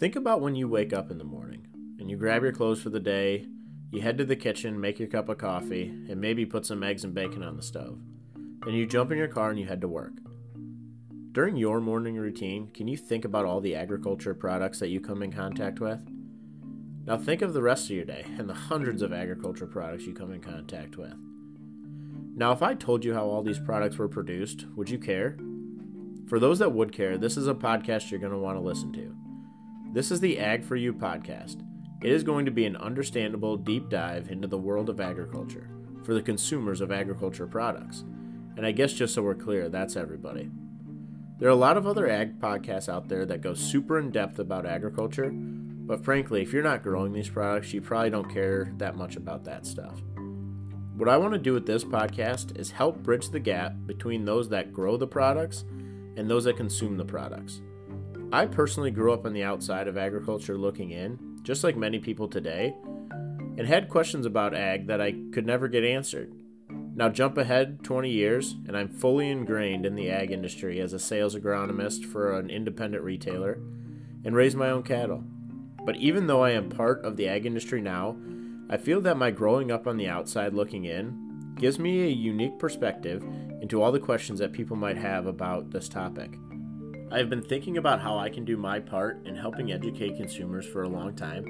Think about when you wake up in the morning and you grab your clothes for the day, you head to the kitchen, make your cup of coffee, and maybe put some eggs and bacon on the stove. Then you jump in your car and you head to work. During your morning routine, can you think about all the agriculture products that you come in contact with? Now think of the rest of your day and the hundreds of agriculture products you come in contact with. Now, if I told you how all these products were produced, would you care? For those that would care, this is a podcast you're going to want to listen to. This is the Ag for You podcast. It is going to be an understandable deep dive into the world of agriculture for the consumers of agriculture products. And I guess just so we're clear, that's everybody. There are a lot of other ag podcasts out there that go super in depth about agriculture, but frankly, if you're not growing these products, you probably don't care that much about that stuff. What I want to do with this podcast is help bridge the gap between those that grow the products and those that consume the products. I personally grew up on the outside of agriculture looking in, just like many people today, and had questions about ag that I could never get answered. Now, jump ahead 20 years, and I'm fully ingrained in the ag industry as a sales agronomist for an independent retailer and raise my own cattle. But even though I am part of the ag industry now, I feel that my growing up on the outside looking in gives me a unique perspective into all the questions that people might have about this topic. I have been thinking about how I can do my part in helping educate consumers for a long time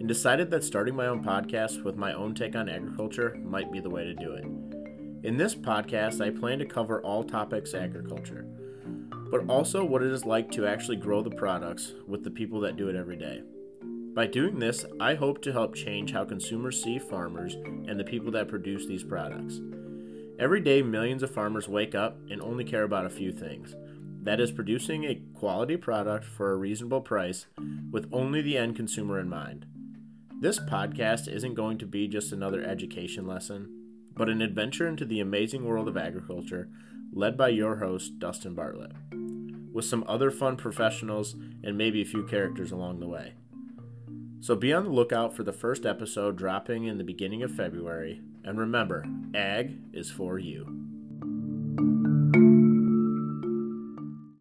and decided that starting my own podcast with my own take on agriculture might be the way to do it. In this podcast, I plan to cover all topics agriculture, but also what it is like to actually grow the products with the people that do it every day. By doing this, I hope to help change how consumers see farmers and the people that produce these products. Every day, millions of farmers wake up and only care about a few things that is producing a quality product for a reasonable price with only the end consumer in mind. This podcast isn't going to be just another education lesson, but an adventure into the amazing world of agriculture led by your host, Dustin Bartlett, with some other fun professionals and maybe a few characters along the way. So be on the lookout for the first episode dropping in the beginning of February, and remember, ag is for you.